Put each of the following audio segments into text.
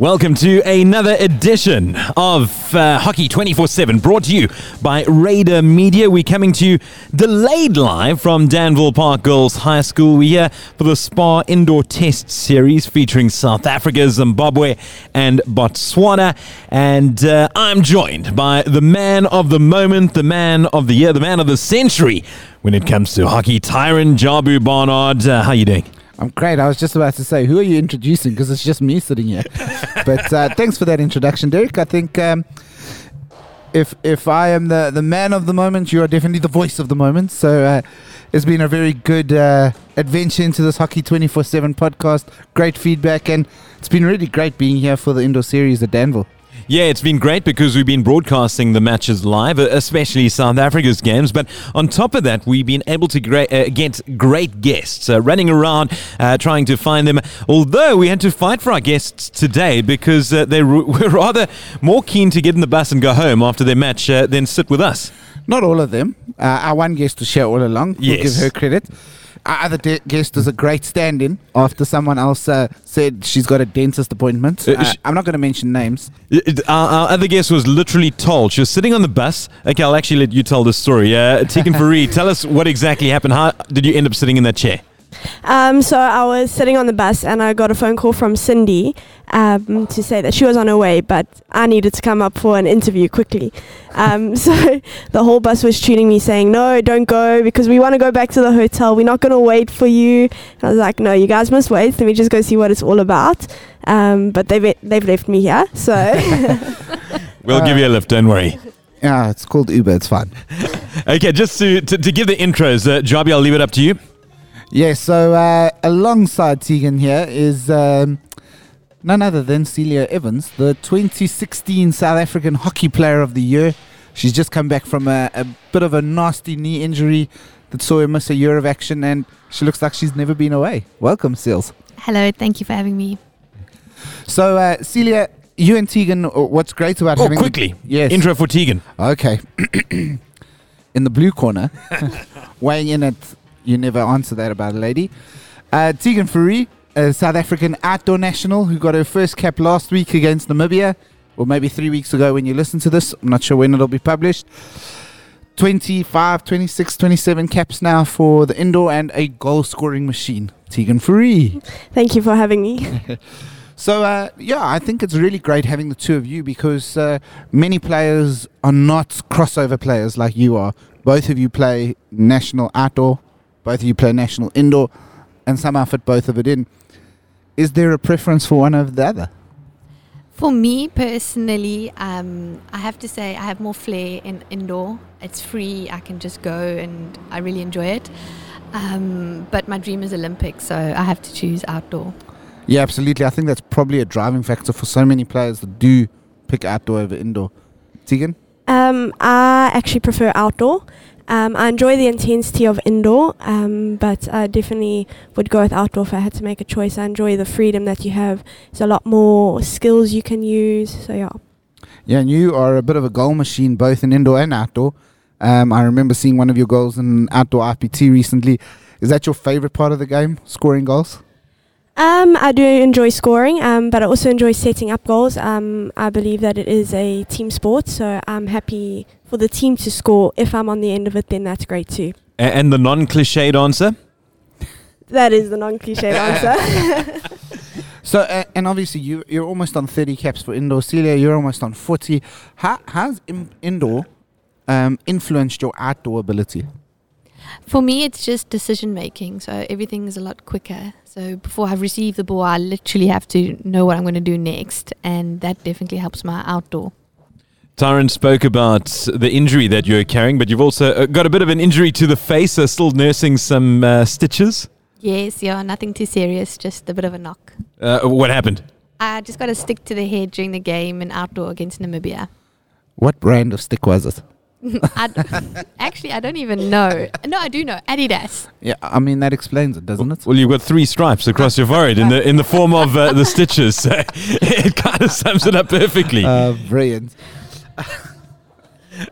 Welcome to another edition of uh, Hockey 24 7, brought to you by Raider Media. We're coming to you delayed live from Danville Park Girls High School. We're here for the SPAR Indoor Test Series featuring South Africa, Zimbabwe, and Botswana. And uh, I'm joined by the man of the moment, the man of the year, the man of the century when it comes to hockey, Tyron Jabu Barnard. Uh, how you doing? I'm great. I was just about to say, who are you introducing? Because it's just me sitting here. but uh, thanks for that introduction, Derek. I think um, if if I am the, the man of the moment, you are definitely the voice of the moment. So uh, it's been a very good uh, adventure into this Hockey 24 7 podcast. Great feedback, and it's been really great being here for the indoor series at Danville. Yeah, it's been great because we've been broadcasting the matches live, uh, especially South Africa's games. But on top of that, we've been able to uh, get great guests uh, running around uh, trying to find them. Although we had to fight for our guests today because uh, they were rather more keen to get in the bus and go home after their match uh, than sit with us. Not all of them. our one guest to share all along. We'll Yes. give her credit. Our other guest is a great stand-in after someone else uh, said she's got a dentist appointment. Uh, Uh, sh- I'm not going to mention names. Our, our other guest was literally told she was sitting on the bus. Okay, I'll actually let you tell the story. Uh, Tegan Fourie, tell us what exactly happened. How did you end up sitting in that chair? Um, so I was sitting on the bus and I got a phone call from Cindy um, to say that she was on her way, but I needed to come up for an interview quickly. Um, so the whole bus was tuning me saying, "No, don't go because we want to go back to the hotel. We're not going to wait for you." And I was like, "No, you guys must wait. Let me just go see what it's all about." Um, but they've they've left me here, so We'll Uh, give you a lift, don't worry. Yeah, it's called Uber. It's fine. Okay, just to, to, to give the intros, uh, Jabi, I'll leave it up to you. Yeah, so uh, alongside Tegan here is um, none other than Celia Evans, the 2016 South African Hockey Player of the Year. She's just come back from a, a bit of a nasty knee injury that saw her miss a year of action, and she looks like she's never been away. Welcome, Seals. Hello, thank you for having me. So, uh, Celia, you and Tegan, uh, what's great about Oh, having the- quickly. yes, Intro for Tegan. Okay. in the blue corner, weighing in at you never answer that about a lady. Uh, Tegan Fourie, a South African outdoor national who got her first cap last week against Namibia, or maybe three weeks ago when you listen to this. I'm not sure when it'll be published. 25, 26, 27 caps now for the indoor and a goal scoring machine. Tegan Fourie. thank you for having me. So uh, yeah, I think it's really great having the two of you because uh, many players are not crossover players like you are. Both of you play national outdoor, both of you play national indoor, and somehow fit both of it in. Is there a preference for one over the other? For me personally, um, I have to say I have more flair in indoor. It's free, I can just go and I really enjoy it. Um, but my dream is Olympics, so I have to choose outdoor. Yeah, absolutely. I think that's probably a driving factor for so many players that do pick outdoor over indoor. Tegan? Um, I actually prefer outdoor. Um, I enjoy the intensity of indoor, um, but I definitely would go with outdoor if I had to make a choice. I enjoy the freedom that you have. There's a lot more skills you can use. So yeah. Yeah, and you are a bit of a goal machine, both in indoor and outdoor. Um, I remember seeing one of your goals in outdoor RPT recently. Is that your favorite part of the game, scoring goals? Um, I do enjoy scoring, um, but I also enjoy setting up goals. Um, I believe that it is a team sport, so I'm happy for the team to score. If I'm on the end of it, then that's great too. A- And the non cliched answer? That is the non cliched answer. So, uh, and obviously you you're almost on 30 caps for indoor. Celia, you're almost on 40. How has in, indoor um, influenced your outdoor ability? For me, it's just decision making, so everything is a lot quicker. So before I've received the ball, I literally have to know what I'm going to do next, and that definitely helps my outdoor. Tyron spoke about the injury that you're carrying, but you've also uh, got a bit of an injury to the face, Are still nursing some uh, stitches. Yes, yeah, nothing too serious, just a bit of a knock. Uh, what happened? I just got a stick to the head during the game in outdoor against Namibia. What brand of stick was it? I d- actually, I don't even know. No, I do know. Adidas. Yeah, I mean that explains it, doesn't it? Well, you've got three stripes across your forehead in the in the form of uh, the stitches. So it kind of sums it up perfectly. Uh, brilliant.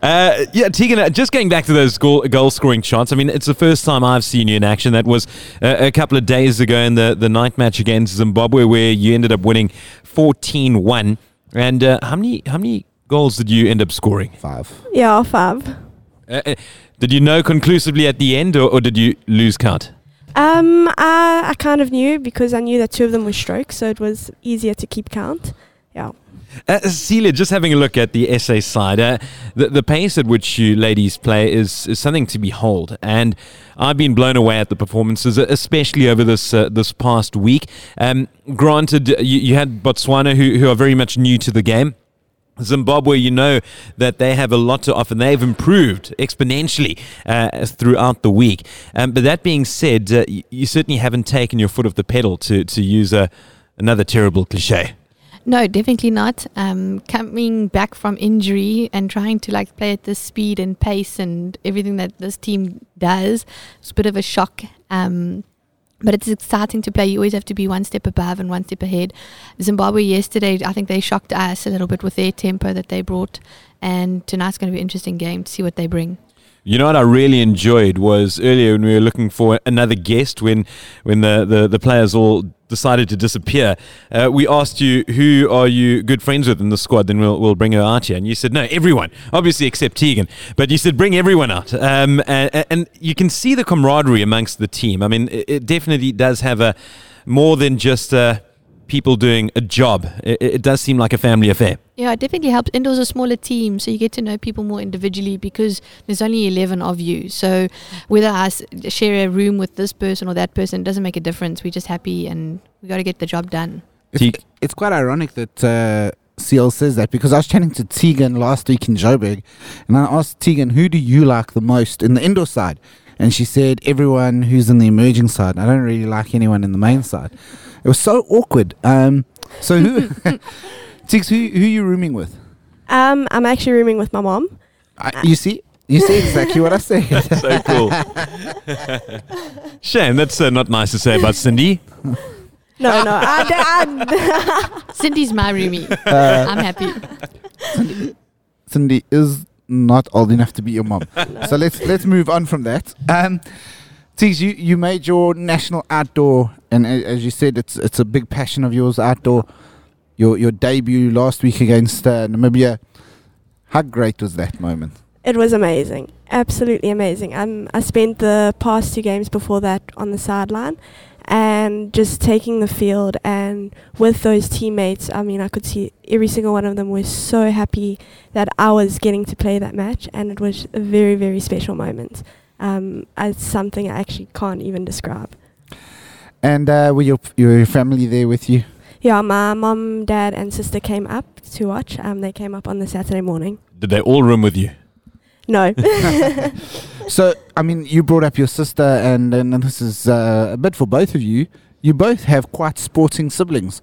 Uh, yeah, Tegan, uh, just going back to those goal, goal scoring shots. I mean, it's the first time I've seen you in action. That was uh, a couple of days ago in the, the night match against Zimbabwe, where you ended up winning 14 1. And uh, how many how many goals did you end up scoring? Five. Yeah, five. Uh, uh, did you know conclusively at the end, or, or did you lose count? Um, I, I kind of knew because I knew that two of them were strokes, so it was easier to keep count. Yeah. Uh, Celia, just having a look at the SA side, uh, the, the pace at which you ladies play is, is something to behold. And I've been blown away at the performances, especially over this uh, this past week. Um, granted, you, you had Botswana, who, who are very much new to the game. Zimbabwe, you know that they have a lot to offer. They've improved exponentially uh, throughout the week. Um, but that being said, uh, you, certainly haven't taken your foot off the pedal to, to use a, another terrible cliche. No, definitely not. Um, coming back from injury and trying to like play at this speed and pace and everything that this team does, it's a bit of a shock. Um, but it's exciting to play. You always have to be one step above and one step ahead. Zimbabwe yesterday, I think they shocked us a little bit with their tempo that they brought. And tonight's going to be an interesting game to see what they bring. You know what I really enjoyed was earlier when we were looking for another guest when when the, the, the players all decided to disappear. Uh, we asked you who are you good friends with in the squad, then we'll we'll bring her out here, and you said no, everyone, obviously except Tegan, but you said bring everyone out, um, and, and you can see the camaraderie amongst the team. I mean, it, it definitely does have a more than just. Uh, people doing a job. It, it, does seem like a family affair. Yeah, it definitely helps. Indoors a smaller team, so you get to know people more individually because there's only 11 of you. So whether I share a room with this person or that person, it doesn't make a difference. We're just happy and we got to get the job done. It's, it's quite ironic that uh, Seal says that because I was chatting to Tegan last week in Joburg and I asked Tegan, who do you like the most in the indoor side? And she said, everyone who's in the emerging side. I don't really like anyone in the main side. It was so awkward. Um, so who, Tix, who who are you rooming with? Um, I'm actually rooming with my mom. I, you see, you see exactly what I said. so cool. Shame that's uh, not nice to say about Cindy. No, no. I, I, Cindy's my roomie. Uh, I'm happy. Cindy, Cindy is not old enough to be your mom. No. So let's let's move on from that. Um, Tees, you, you made your national outdoor, and as you said, it's it's a big passion of yours, outdoor. Your your debut last week against uh, Namibia. How great was that moment? It was amazing, absolutely amazing. Um, I spent the past two games before that on the sideline, and just taking the field and with those teammates. I mean, I could see every single one of them was so happy that I was getting to play that match, and it was a very very special moment um, as something I actually can't even describe. And uh, were your your family there with you? Yeah, my mom, dad, and sister came up to watch. Um, they came up on the Saturday morning. Did they all room with you? No. so, I mean, you brought up your sister, and, and this is uh, a bit for both of you. You both have quite sporting siblings.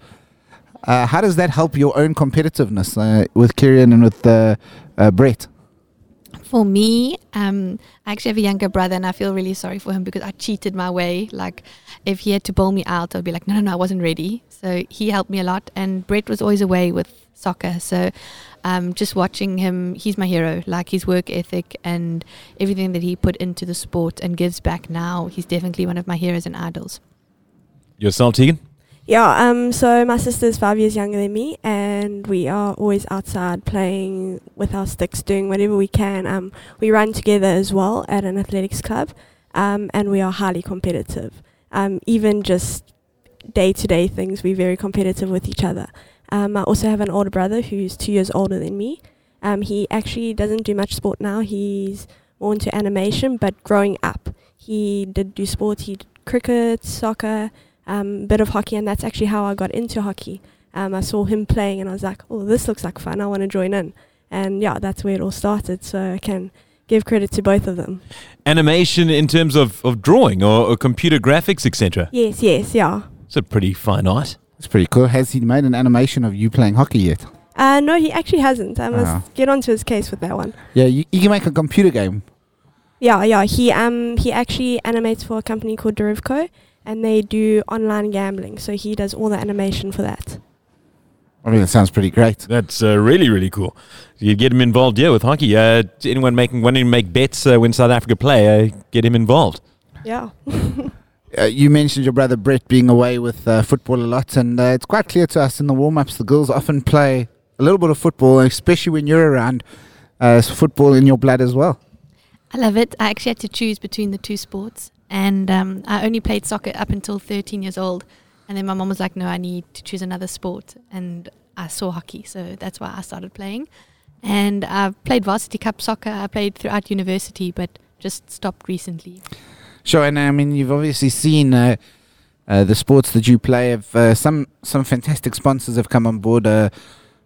Uh, how does that help your own competitiveness uh, with Kieran and with uh, uh, Brett? For me, um, I actually have a younger brother, and I feel really sorry for him because I cheated my way. Like, if he had to bowl me out, I'd be like, no, no, no, I wasn't ready. So he helped me a lot, and Brett was always away with soccer. So, um, just watching him, he's my hero. Like his work ethic and everything that he put into the sport and gives back now, he's definitely one of my heroes and idols. Yourself, Tegan? Yeah, um, so my sister's five years younger than me, and we are always outside playing with our sticks, doing whatever we can. Um, we run together as well at an athletics club, um, and we are highly competitive. Um, even just day to day things, we're very competitive with each other. Um, I also have an older brother who's two years older than me. Um, he actually doesn't do much sport now, he's more into animation, but growing up, he did do sport, he did cricket, soccer um, bit of hockey, and that's actually how I got into hockey. Um, I saw him playing, and I was like, "Oh, this looks like fun. I want to join in." And yeah, that's where it all started. So I can give credit to both of them. Animation in terms of, of drawing or, or computer graphics, etc. Yes, yes, yeah. It's a pretty fine art. It's pretty cool. Has he made an animation of you playing hockey yet? Uh, no, he actually hasn't. I must oh. get onto his case with that one. Yeah, you, you can make a computer game. Yeah, yeah. He um he actually animates for a company called Derivco, and they do online gambling. So he does all the animation for that. I mean, it sounds pretty great. That's uh, really, really cool. You get him involved, yeah, with hockey. Uh, anyone making wanting to make bets uh, when South Africa play, uh, get him involved. Yeah. Uh, you mentioned your brother Brett being away with uh, football a lot, and uh, it's quite clear to us in the warm ups the girls often play a little bit of football, especially when you're around. Uh, football in your blood as well. I love it. I actually had to choose between the two sports, and um, I only played soccer up until 13 years old. And then my mom was like, "No, I need to choose another sport," and I saw hockey, so that's why I started playing. And I've played varsity cup soccer. I played throughout university, but just stopped recently. Sure, and I mean you've obviously seen uh, uh, the sports that you play. Have uh, some some fantastic sponsors have come on board. Uh, I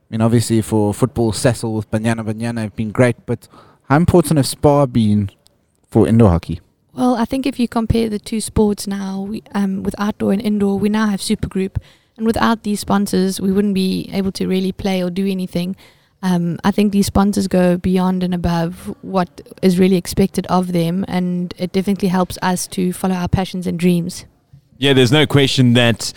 mean, obviously for football, Sasol with Banyana Banyana have been great, but how important have SPAR been for indoor hockey? Well, I think if you compare the two sports now, we, um, with outdoor and indoor, we now have Supergroup, and without these sponsors, we wouldn't be able to really play or do anything. Um, I think these sponsors go beyond and above what is really expected of them, and it definitely helps us to follow our passions and dreams. Yeah, there's no question that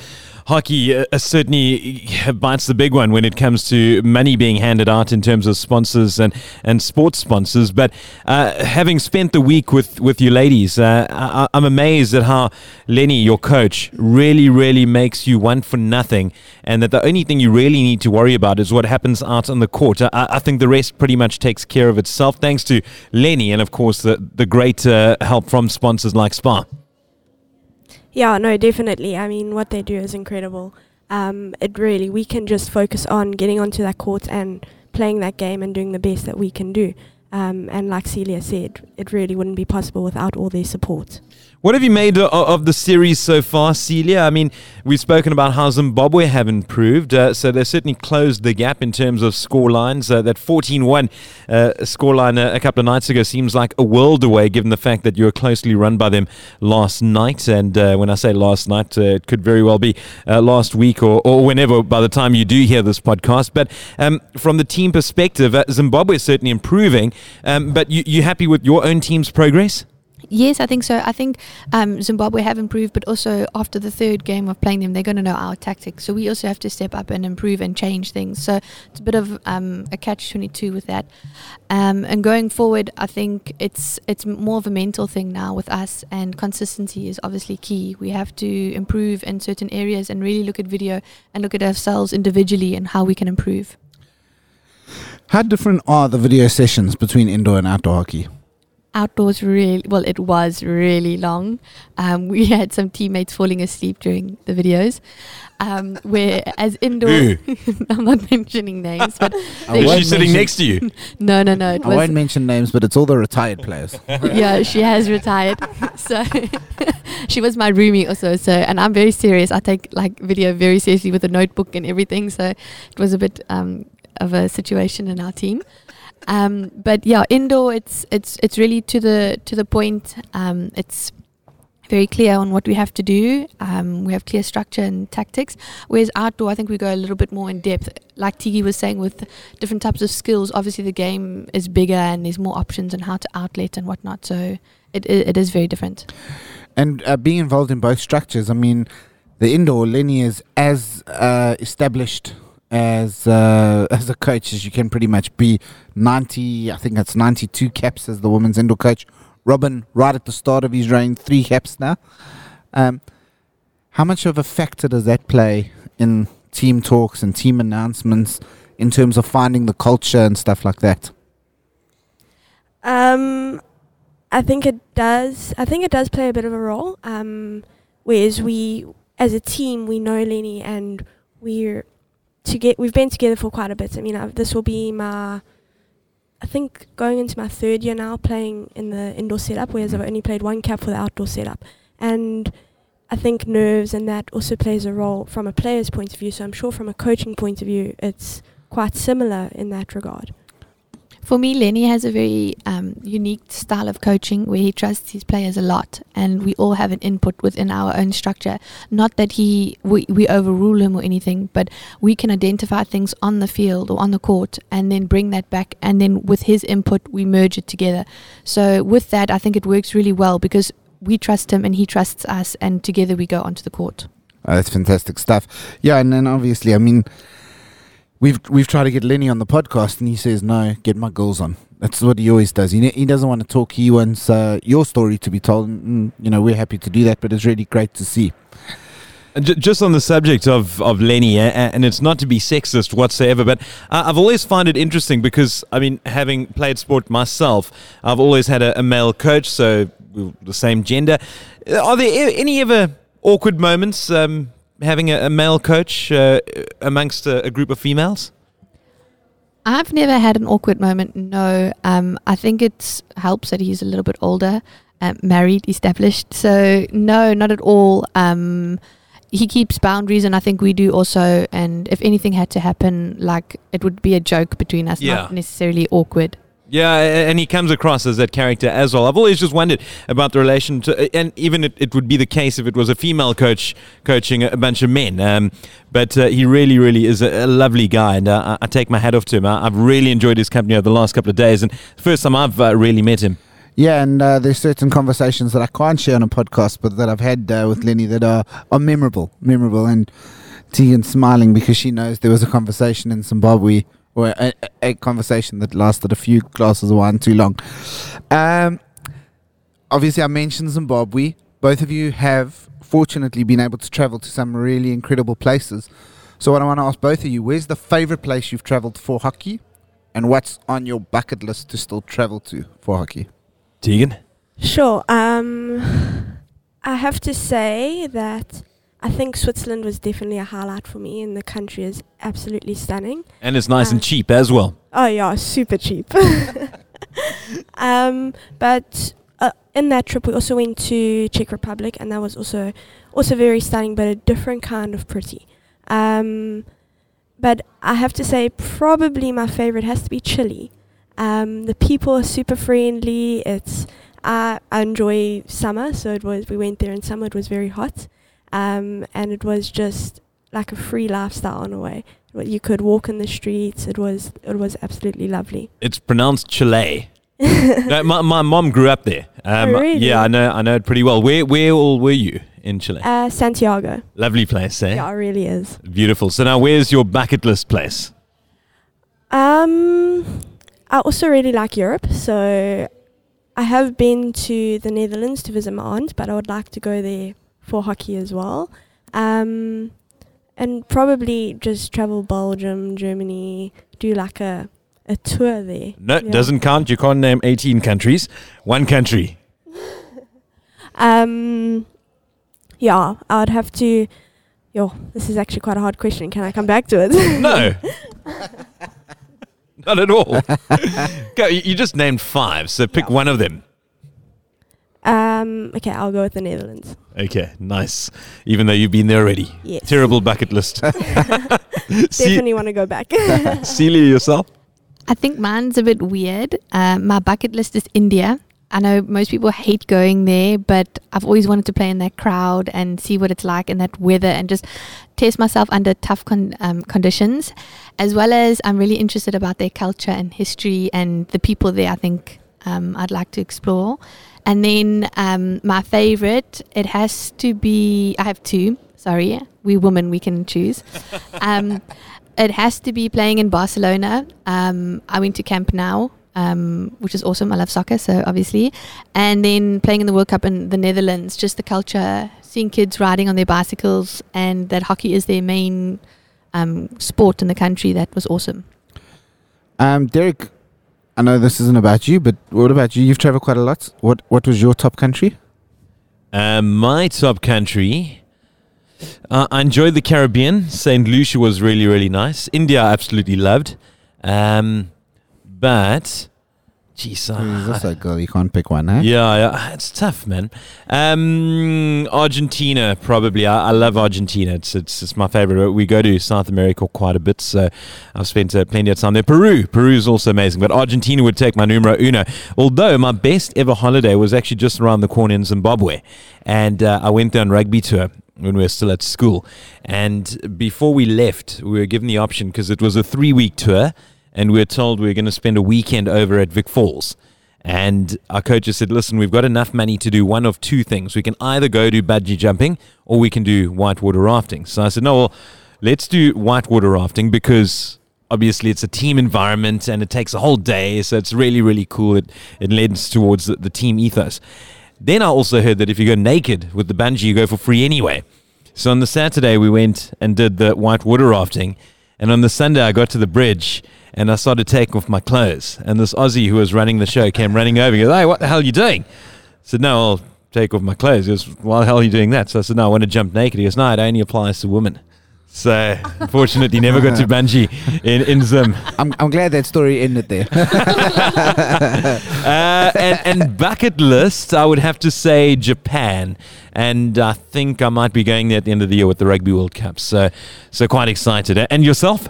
hockey uh, uh, certainly bites the big one when it comes to money being handed out in terms of sponsors and, and sports sponsors. But uh, having spent the week with, with you ladies, uh, I, I'm amazed at how Lenny, your coach, really, really makes you one for nothing, and that the only thing you really need to worry about is what happens out on the court. I, I think the rest pretty much takes care of itself, thanks to Lenny and, of course, the, the great uh, help from sponsors like SPAR. Yeah, no, definitely. I mean, what they do is incredible. Um, it really, we can just focus on getting onto that court and playing that game and doing the best that we can do. Um, and like Celia said, it really wouldn't be possible without all their support. What have you made of the series so far, Celia? I mean, we've spoken about how Zimbabwe have improved, uh, so they've certainly closed the gap in terms of score lines. Uh, that 14 1 uh, scoreline a, a couple of nights ago seems like a world away, given the fact that you were closely run by them last night. And uh, when I say last night, uh, it could very well be uh, last week or, or whenever by the time you do hear this podcast. But um, from the team perspective, uh, Zimbabwe is certainly improving. Um, but you, you happy with your own team's progress? Yes, I think so. I think um, Zimbabwe have improved, but also after the third game of playing them, they're going to know our tactics. So we also have to step up and improve and change things. So it's a bit of um, a catch twenty two with that. Um, and going forward, I think it's it's more of a mental thing now with us, and consistency is obviously key. We have to improve in certain areas and really look at video and look at ourselves individually and how we can improve. How different are the video sessions between indoor and outdoor hockey? Outdoors really well it was really long. Um, we had some teammates falling asleep during the videos. Um, where as indoor i'm not mentioning names but I Is won't she sitting next to you? no no no it I was won't mention names, but it's all the retired players. yeah she has retired. So she was my roomie also so and i'm very serious. I take like video very seriously with a notebook and everything so it was a bit um, of a situation in our team um, but yeah indoor it's it's it's really to the to the point. Um, it's very clear on what we have to do. Um, we have clear structure and tactics. Whereas outdoor i think we go a little bit more in depth. Like tigi was saying with different types of skills obviously the game is bigger and there's more options on how to outlet and whatnot. So it, it, it is very different. And uh, being involved in both structures, I mean, the indoor Lenny is as uh, established as uh, as a coach as you can pretty much be. Ninety, I think that's ninety-two caps as the women's indoor coach. Robin, right at the start of his reign, three caps now. Um, how much of a factor does that play in team talks and team announcements in terms of finding the culture and stuff like that? Um, I think it does. I think it does play a bit of a role. Um, whereas we, as a team, we know Lenny and we're to get. We've been together for quite a bit. I mean, i this will be my. I think going into my third year now, playing in the indoor setup, whereas I've only played one cap for the outdoor setup, and I think nerves and that also plays a role from a player's point of view. So I'm sure from a coaching point of view, it's quite similar in that regard. For me, Lenny has a very um, unique style of coaching where he trusts his players a lot, and we all have an input within our own structure. Not that he we, we overrule him or anything, but we can identify things on the field or on the court, and then bring that back, and then with his input, we merge it together. So with that, I think it works really well because we trust him and he trusts us, and together we go onto the court. Uh, that's fantastic stuff. Yeah, and then obviously, I mean, we've we've tried to get Lenny on the podcast, and he says no. Get my girls on. That's what he always does. He he doesn't want to talk. He wants uh, your story to be told. And, mm, you know, we're happy to do that, but it's really great to see. Just on the subject of, of Lenny, and it's not to be sexist whatsoever, but I've always found it interesting because, I mean, having played sport myself, I've always had a, a male coach, so the same gender. Are there any ever awkward moments um, having a, a male coach uh, amongst a, a group of females? I've never had an awkward moment. No, um, I think it helps that he's a little bit older, um, married, established. So no, not at all. Um, he keeps boundaries, and I think we do also. And if anything had to happen, like it would be a joke between us, Yeah. not necessarily awkward. Yeah, and he comes across as that character as well. I've always just wondered about the relation to, and even it, it would be the case if it was a female coach coaching a, bunch of men. Um, but uh, he really, really is a, a lovely guy, and uh, I, take my hat off to him. I, I've really enjoyed his company over the last couple of days, and first time I've uh, really met him. Yeah, and uh, there's certain conversations that I can't share on a podcast, but that I've had uh, with Lenny that are, are memorable, memorable. And Tegan's smiling because she knows there was a conversation in Zimbabwe, or a, a, a conversation that lasted a few glasses of wine too long. Um, obviously, I mentioned Zimbabwe. Both of you have fortunately been able to travel to some really incredible places. So, what I want to ask both of you: Where's the favorite place you've traveled for hockey, and what's on your bucket list to still travel to for hockey? Tegan? Sure. Um, I have to say that I think Switzerland was definitely a highlight for me, and the country is absolutely stunning. And it's nice and Uh, cheap as well. Oh yeah, super cheap. um, but uh, in that trip, we also went to Czech Republic, and that was also also very stunning, but a different kind of pretty. Um, but I have to say, probably my favorite has to be Chile. Um, the people are super friendly. It's I, I enjoy summer, so it was we went there in summer. It was very hot, um, and it was just like a free lifestyle in a way. You could walk in the streets. It was it was absolutely lovely. It's pronounced Chile. no, my, my mom grew up there. Um, Oh, really? Yeah, I know I know it pretty well. Where where all were you in Chile? Uh, Santiago. Lovely place, eh? Yeah, it really is. Beautiful. So now, where's your bucket list place? Um, I also really like Europe, so I have been to the Netherlands to visit my aunt, but I would like to go there for hockey as well. Um, and probably just travel Belgium, Germany, do like a a tour there. No, Yeah. doesn't count. You can't name 18 countries. One country. Um, yeah, I would have to. Yo, this is actually quite a hard question. Can I come back to it? No. Not at all. Go, you you just named five, so pick Yeah. one of them. Um, okay, I'll go with the Netherlands. Okay, nice. Even though you've been there already. Yes. Terrible bucket list. See, Definitely want to go back. Celia, yourself? I think mine's a bit weird. Uh, my bucket list is India. I know most people hate going there, but I've always wanted to play in that crowd and see what it's like in that weather and just test myself under tough con- um, conditions. As well as, I'm really interested about their culture and history and the people there. I think um, I'd like to explore. And then um, my favorite, it has to be. I have two. Sorry, we women we can choose. Um, it has to be playing in Barcelona. Um, I went to Camp Nou, um, which is awesome. I love soccer, so obviously. And then playing in the World Cup in the Netherlands, just the culture, seeing kids riding on their bicycles, and that hockey is their main um, sport in the country. That was awesome. Um, Derek, I know this isn't about you, but what about you? You've traveled quite a lot. What What was your top country? Um, my top country. Uh, I enjoyed the Caribbean. St. Lucia was really, really nice. India, I absolutely loved. Um, but, He's I, also a girl. You can't pick one, eh? yeah, yeah, it's tough, man. Um, Argentina, probably. I, I love Argentina. It's, it's it's my favorite. We go to South America quite a bit, so I've spent uh, plenty of time there. Peru, Peru is also amazing, but Argentina would take my numero uno. Although my best ever holiday was actually just around the corner in Zimbabwe, and uh, I went there on rugby tour when we were still at school. And before we left, we were given the option because it was a three week tour, and we were told we were going to spend a weekend over at Vic Falls. And our coaches said, listen, we've got enough money to do one of two things. We can either go do bungee jumping or we can do whitewater rafting. So I said, no, well, let's do whitewater rafting because obviously it's a team environment and it takes a whole day, so it's really really cool. It it lends towards the, the team ethos. Then I also heard that if you go naked with the bungee, you go for free anyway. So on the Saturday we went and did the white water rafting, and on the Sunday I got to the bridge and I started taking off my clothes. And this Aussie who was running the show came running over. And he goes, "Hey, what the hell are you doing?" I said, "No, I'll take off my clothes." He goes, "Why the hell are you doing that?" So I said, "No, I want to jump naked." He goes, "No, it only applies to women." So unfortunately, never got to bungee in in Zim. I'm, I'm glad that story ended there. Uh, and, and bucket list, I would have to say Japan, and I think I might be going there at the end of the year with the Rugby World Cup. So, so quite excited. And yourself?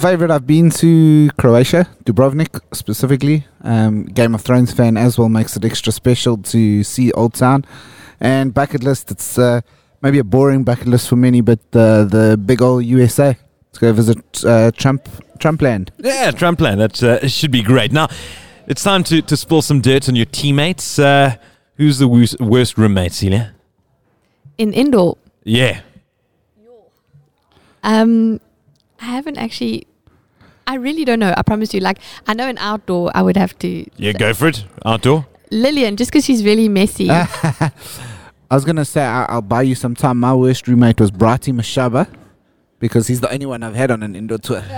Favorite I've been to Croatia, Dubrovnik specifically. Um, Game of Thrones fan as well makes it extra special to see Old Town. And bucket list, it's uh, maybe a boring bucket list for many, but uh, the big old USA Let's go visit uh, Trump Trump land. Yeah, Trumpland. That uh, should be great. Now, it's time to, to spill some dirt on your teammates. Uh, who's the worst, worst roommate, Celia? In indoor, Yeah. um, I haven't actually. I really don't know. I promise you. Like, I know an outdoor, I would have to. Yeah, go for it. Outdoor. Lillian, just because she's really messy. I was gonna say I- I'll buy you some time. My worst roommate was Brati Mashaba because he's the only one I've had on an indoor tour.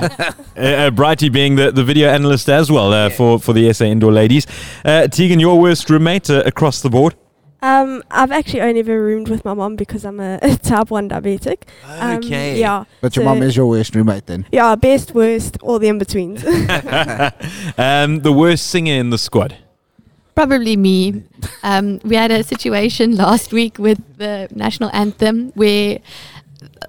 Uh, uh, Brighty being the, the video analyst as well uh, for, for the SA Indoor Ladies. Uh, Tegan, your worst roommate uh, across the board? Um, I've actually only ever roomed with my mom because I'm a, type one diabetic. Um, yeah. but your So- mom is your worst roommate then. Yeah, best, worst, all the in betweens. um, the worst singer in the squad? Probably me. Um, we had a situation last week with the national anthem where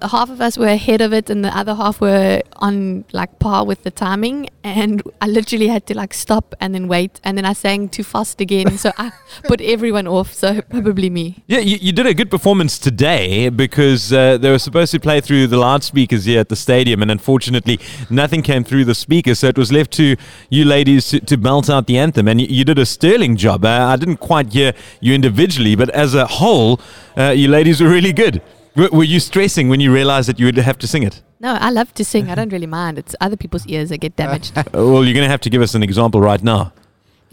half of us were ahead of it and the other half were on like par with the timing. And I literally had to like stop and then wait. And then I sang too fast again. So I put everyone off. So probably me. Yeah, you, you did a good performance today because uh, they were supposed to play through the loudspeakers here at the stadium, and unfortunately, nothing came through the speakers. So it was left to you ladies to, to belt out the anthem, and you, you did a sterling job. Uh, I didn't quite hear you individually, but as a whole, uh, you ladies were really good. W- were you stressing when you realized that you would have to sing it? no I love to sing I don't really mind it's other people's ears that get damaged Uh, well, you're going to have to give us an example right now.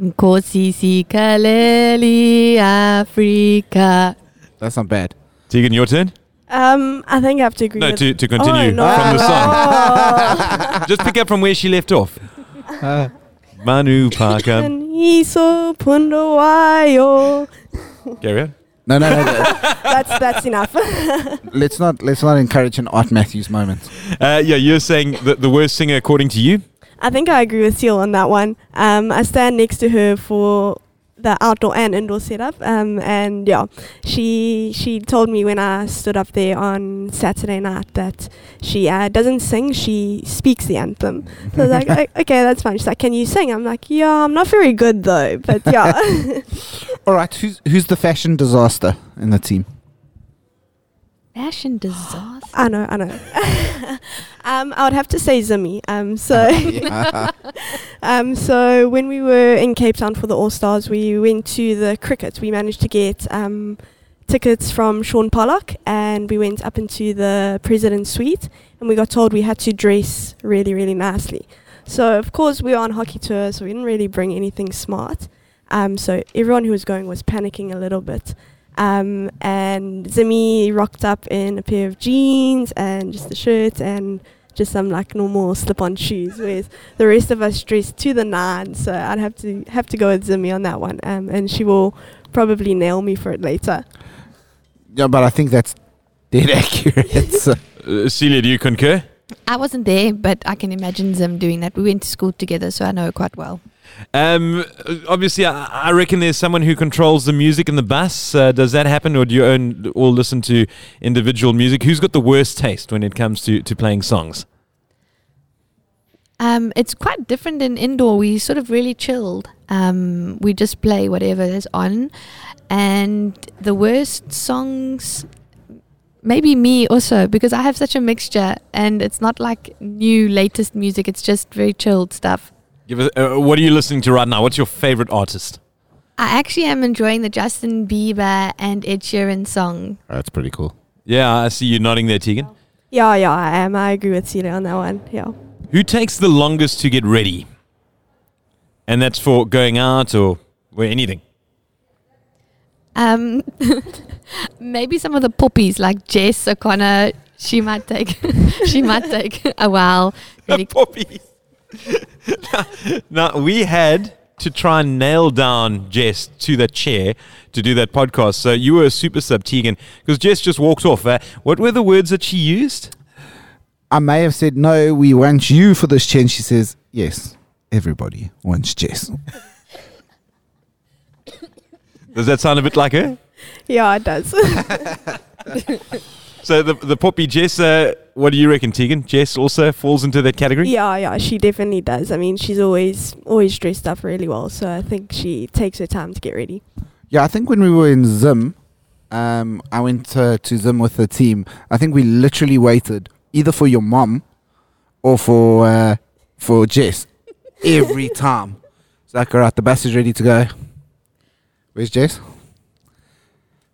Nkosi sikaleli Africa That's not bad. Tegan, your turn. um, I think I have to agree No, with to, to continue Oh, no. from the song. Oh. Just pick up from where she left off. Manu Parker. And Iso Pundawayo. Carry on. No, no, no. no. That's that's enough. let's not let's not encourage an Ard Matthews moment. Uh, yeah, you're saying the, the worst singer according to you? I think I agree with Seal on that one. Um, I stand next to her for the outdoor and indoor setup. Um, and yeah, she she told me when I stood up there on Saturday night that she uh, doesn't sing, she speaks the anthem. So I was like, okay, that's fine. She's like, can you sing? I'm like, yeah, I'm not very good though, but yeah. All right, who's who's the fashion disaster in the team? fashion disaster I know, I know. um, I would have to say Zimmy. Um, so. Um, so when we were in Cape Town for the All Stars, we went to the cricket. We managed to get um, tickets from Shaun Pollock, and we went up into the president's suite, and we got told we had to dress really, really nicely. So of course we were on hockey tour, so we didn't really bring anything smart. Um, so everyone who was going was panicking a little bit. Um, and Zimmy rocked up in a pair of jeans and just a shirt and just some like normal slip-on shoes, whereas the rest of us dressed to the nines. So I'd have to have to go with Zimmy on that one, um, and she will probably nail me for it later. Yeah, but I think that's dead accurate. so- Uh, Celia, do you concur? I wasn't there, but I can imagine them doing that. We went to school together, so I know her quite well. Um, obviously, I, I reckon there's someone who controls the music in the bus. Uh, does that happen, or do you own, all listen to individual music? Who's got the worst taste when it comes to, to playing songs? Um, it's quite different in indoor. We sort of really chilled. Um, we just play whatever is on, and the worst songs, maybe me also because I have such a mixture, and it's not like new latest music. It's just very chilled stuff. Give us, uh, what are you listening to right now? What's your favorite artist? I actually am enjoying the Justin Bieber and Ed Sheeran song. That's pretty cool. Yeah, I see you nodding there, Tegan. Yeah, yeah, I am. I agree with Celia on that one. Yeah. Who takes the longest to get ready? And that's for going out or, or anything. Um, maybe some of the puppies like Jess O'Connor. She might take. she might take a while. Really Puppies. Now, now, we had to try and nail down Jess to that chair to do that podcast. So you were a super sub, Tegan, because Jess just walked off. Uh, what were the words that she used? I may have said, no, we want you for this chair. And she says, yes, everybody wants Jess. Does that sound a bit like her? Yeah, it does. So the the puppy Jess, uh, what do you reckon, Tegan? Jess also falls into that category. yeah, yeah, she definitely does. I mean, she's always always dressed up really well, so I think she takes her time to get ready. Yeah, I think when we were in Zim, um, I went uh, to Zim with the team. I think we literally waited either for your mom or for uh, for Jess every time. It's like, all right, the bus is ready to go. Where's Jess?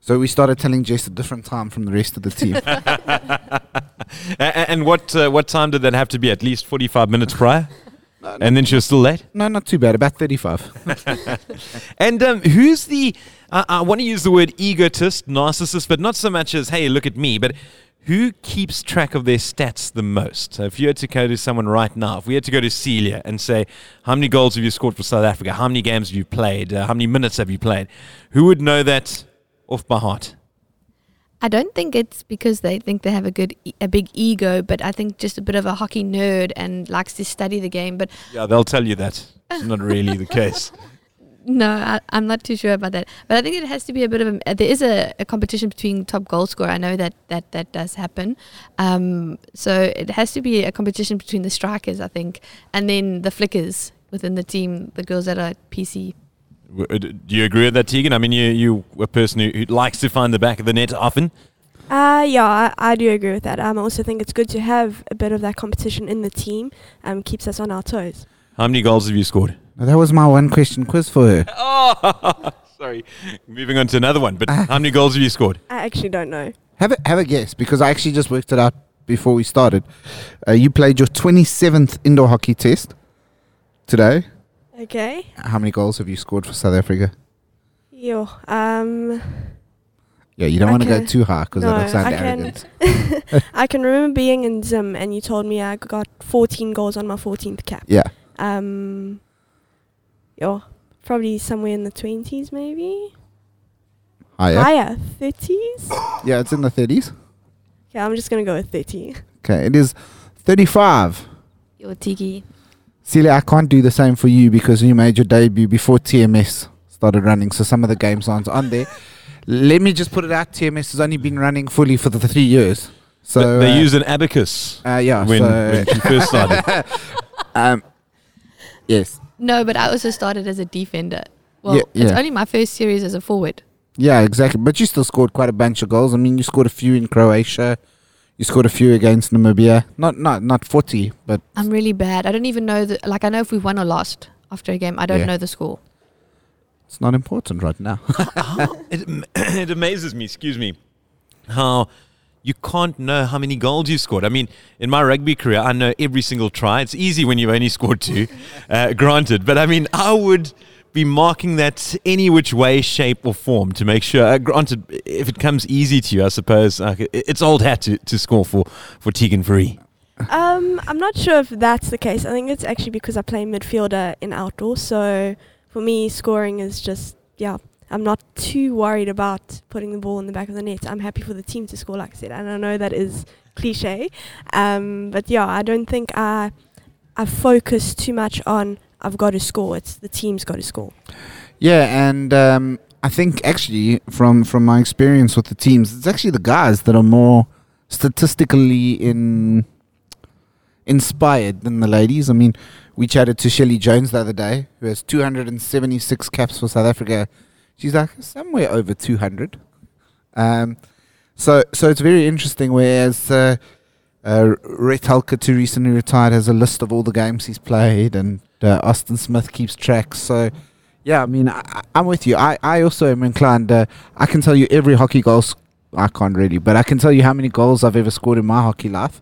So we started telling Jess a different time from the rest of the team. And what uh, what time did that have to be? At least forty five minutes prior. And then she was still late. no, not too bad. About thirty-five. And um, who's the? Uh, I want to use the word egotist, narcissist, but not so much as "Hey, look at me," but who keeps track of their stats the most? So if you had to go to someone right now, if we had to go to Celia and say, "How many goals have you scored for South Africa? How many games have you played? Uh, how many minutes have you played?" Who would know that off by heart? I don't think it's because they think they have a good, e- a big ego, but I think just a bit of a hockey nerd and likes to study the game. But Yeah, they'll tell you that. It's not really the case. no, I, I'm not too sure about that. But I think it has to be a bit of a. There is a, a competition between top goal scorer. I know that that that does happen. Um, so it has to be a competition between the strikers, I think, and then the flickers within the team, the girls that are PC. W- uh, d- Do you agree with that, Tegan? I mean, you you a person who, who likes to find the back of the net often. Uh, yeah, I, I do agree with that. Um, I also think it's good to have a bit of that competition in the team. Um, keeps us on our toes. How many goals have you scored? that was my one question quiz for her. Oh, sorry. Moving on to another one. But how many goals have you scored? I actually don't know. Have a have a guess because I actually just worked it out before we started. Uh, you played your twenty-seventh indoor hockey test today. Okay. How many goals have you scored for South Africa? Yo. Um. Yeah, you don't want to go too high because No, that'll sound I can- arrogant. I can remember being in Zim and you told me I got 14 goals on my 14th cap. Yeah, Um, yo, probably somewhere in the 20s, maybe higher. higher 30s. Yeah, it's in the thirties. Okay, I'm just gonna go with 30. Okay, it is thirty-five. Your Tiki. Celia, I can't do the same for you because you made your debut before TMS started running, so some of the games aren't on there. Let me just put it out: TMS has only been running fully for the three years. So Th- they uh, use an abacus uh, yeah. when, so, when she first started. um, yes, No, but I also started as a defender. Well, Yeah, it's only my first series as a forward. yeah, exactly. But you still scored quite a bunch of goals. I mean, you scored a few in Croatia. You scored a few against Namibia. Not not not forty, but I'm really bad. I don't even know the like. I know if we won or lost after a game. I don't Yeah. know the score. it's not important right now. It, it amazes me, excuse me, how you can't know how many goals you scored. I mean, in my rugby career, I know every single try. It's easy when you've only scored two, uh, granted. But I mean, I would be marking that any which way, shape, or form to make sure. Uh, granted, if it comes easy to you, I suppose uh, it's old hat to, to score for for Tegan Fourie. Um, I'm not sure if that's the case. I think it's actually because I play midfielder in outdoor. So for me, scoring is just yeah. I'm not too worried about putting the ball in the back of the net. I'm happy for the team to score, like I said, and I know that is cliche. Um, but yeah, I don't think I I focus too much on I've got to score. It's the team's got to score. Yeah, and um, I think actually from from my experience with the teams, it's actually the guys that are more statistically in inspired than the ladies. I mean, we chatted to Shelly Jones the other day, who has 276 caps for South Africa. She's like somewhere over 200. Um, so so it's very interesting. Whereas uh, uh, Rhett Halkett, who recently retired, has a list of all the games he's played, and uh, Austin Smith keeps track. So yeah, I mean, I, I'm with you. I, I also am inclined. Uh, I can tell you every hockey goal. I can't really, but I can tell you how many goals I've ever scored in my hockey life.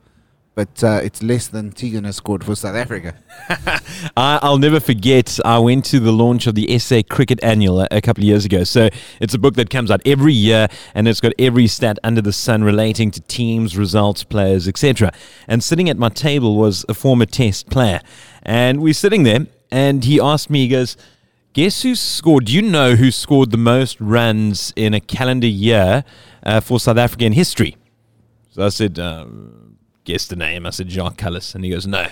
But uh, it's less than Tegan has scored for South Africa. I'll never forget. I went to the launch of the SA Cricket Annual a, a couple of years ago. So it's a book that comes out every year, and it's got every stat under the sun relating to teams, results, players, etc. And sitting at my table was a former Test player, and we're sitting there, and he asked me, he goes. Guess who scored? Do you know who scored the most runs in a calendar year uh, for South African history? So I said, um, guess the name. I said, Jacques Kallis. And he goes, no,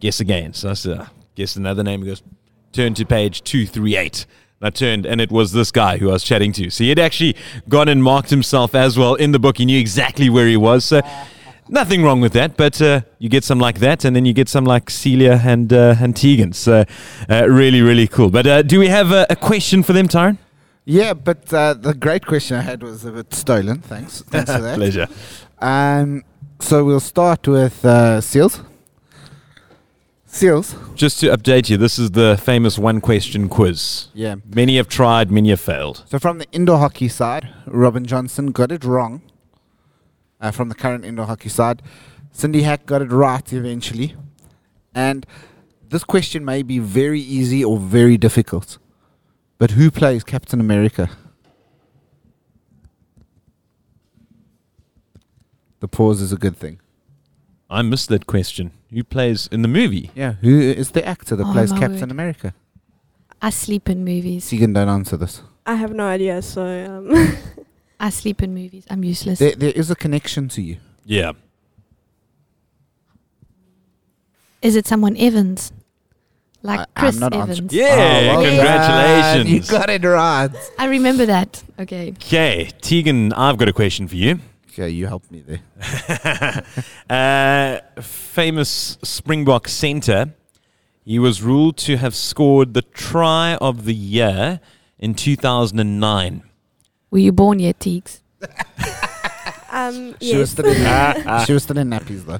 guess again. So I said, uh, guess another name. He goes, turn to page 238. And I turned, and it was this guy who I was chatting to. So he had actually gone and marked himself as well in the book. He knew exactly where he was. So nothing wrong with that, but uh, you get some like that, and then you get some like Celia and, uh, and Tegan. So uh, really, really cool. But uh, do we have a, a question for them, Tyron? Yeah, but uh, the great question I had was a bit stolen. Thanks. Thanks for that. Pleasure. Um, so we'll start with uh, Seals. Seals. Just to update you, this is the famous one question quiz. Yeah. Many have tried, many have failed. So from the indoor hockey side, Robin Johnson got it wrong. Uh, from the current indoor hockey side, Cindy Hack got it right eventually. And this question may be very easy or very difficult. But who plays Captain America? The pause is a good thing. I missed that question. Who plays in the movie? Yeah, who is the actor that Oh, plays my Captain word. America? I sleep in movies. Tegan, don't answer this. I have no idea, so um, I sleep in movies. I'm useless. There, there is a connection to you. Yeah. Is it someone Evans? Like I- I'm Chris not Evans. answering- Yeah, well done. congratulations. You got it right. I remember that. Okay. Okay, Tegan, I've got a question for you. Okay, you helped me there. uh, famous Springbok centre. He was ruled to have scored the try of the year in 2009. Were you born yet, Teagues? um, She was still in, she was still in nappies though.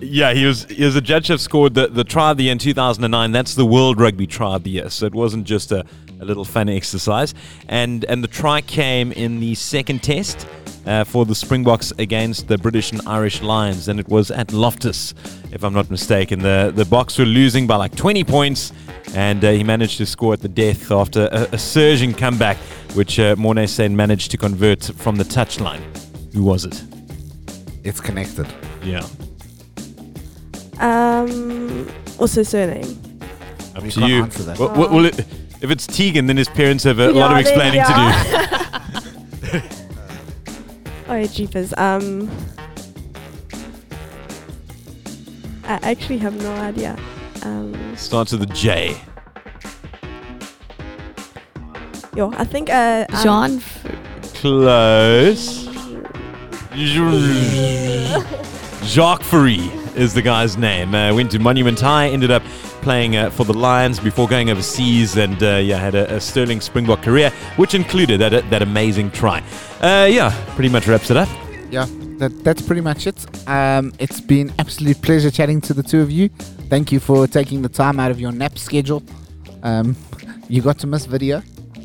Yeah, he was he was a judge have scored the, the try of the year in 2009. That's the World Rugby try of the year. So it wasn't just a, a little fun exercise. And and the try came in the second test uh, for the Springboks against the British and Irish Lions. And it was at Loftus, if I'm not mistaken. The, the Boks were losing by like 20 points. And uh, he managed to score at the death after a, a surging comeback, which uh, Morné Steyn managed to convert from the touchline. Who was it? It's connected. Yeah. Um, what's his surname? Up You to you. that. Well, well, well, it, if it's Tegan, then his parents have a lot of explaining to do. Oh, yeah, jeepers. Um, I actually have no idea. Um, Starts with a J. yo, I think uh, um, Jean. F- Close. Jaque Fourie is the guy's name. Uh, went to Monument High, ended up playing uh, for the Lions before going overseas, and uh, yeah, had a, a sterling Springbok career, which included that that amazing try. Uh, yeah, pretty much wraps it up. Yeah, that, that's pretty much it. Um, it's been absolute pleasure chatting to the two of you. Thank you for taking the time out of your nap schedule. Um, you got to miss video,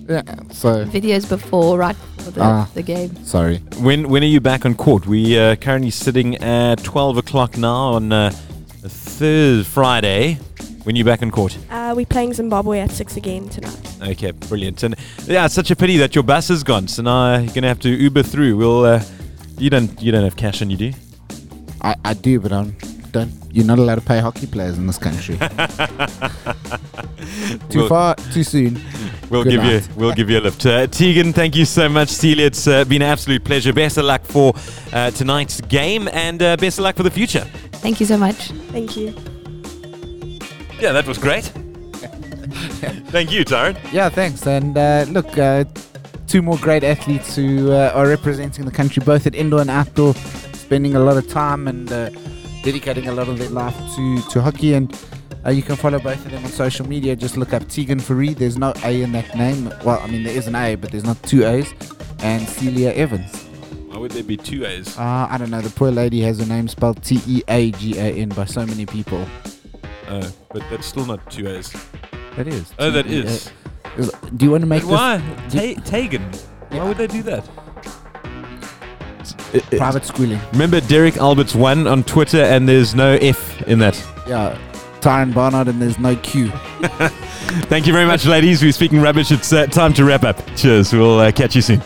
yeah, so videos before, right for the, Ah. the game. sorry. When when are you back on court? We are currently sitting at 12 o'clock now on uh, Thursday, Friday. When you back on court? uh, we're playing Zimbabwe at six again tonight. Okay, brilliant. And yeah, it's such a pity that your bus is gone. So now you're gonna have to Uber through. We'll. Uh, you don't. You don't have cash on you, do? I, I do, but I'm don't. You're not allowed to pay hockey players in this country. too We'll- far, too soon. We'll Good give you. We'll give you a lift. Uh, Tegan, thank you so much. Celia, it's uh, been an absolute pleasure. Best of luck for uh, tonight's game, and uh, best of luck for the future. Thank you so much. Thank you. Yeah, that was great. thank you, Tyron. Yeah, thanks. And uh, look, uh, two more great athletes who uh, are representing the country both at indoor and outdoor, spending a lot of time and uh, dedicating a lot of their life to, to hockey. And uh, you can follow both of them on social media. Just look up Tegan Fourie. There's no A in that name. Well, I mean, there is an A, but there's not two A's. And Celia Evans. Why would there be two A's? Uh, I don't know. The poor lady has her name spelled T E A G A N by so many people. Oh, but that's still not two A's. That is. Oh, that is. Is. Is- Do you want to make But this? why? Ta- Tagan. Why Yeah. would they do that? Private schooling. remember Derek Alberts one on Twitter, and there's no F in that. Yeah. Tyron Barnard and there's no Q. Thank you very much, ladies. We're speaking rubbish. It's uh, time to wrap up. Cheers. We'll uh, catch you soon.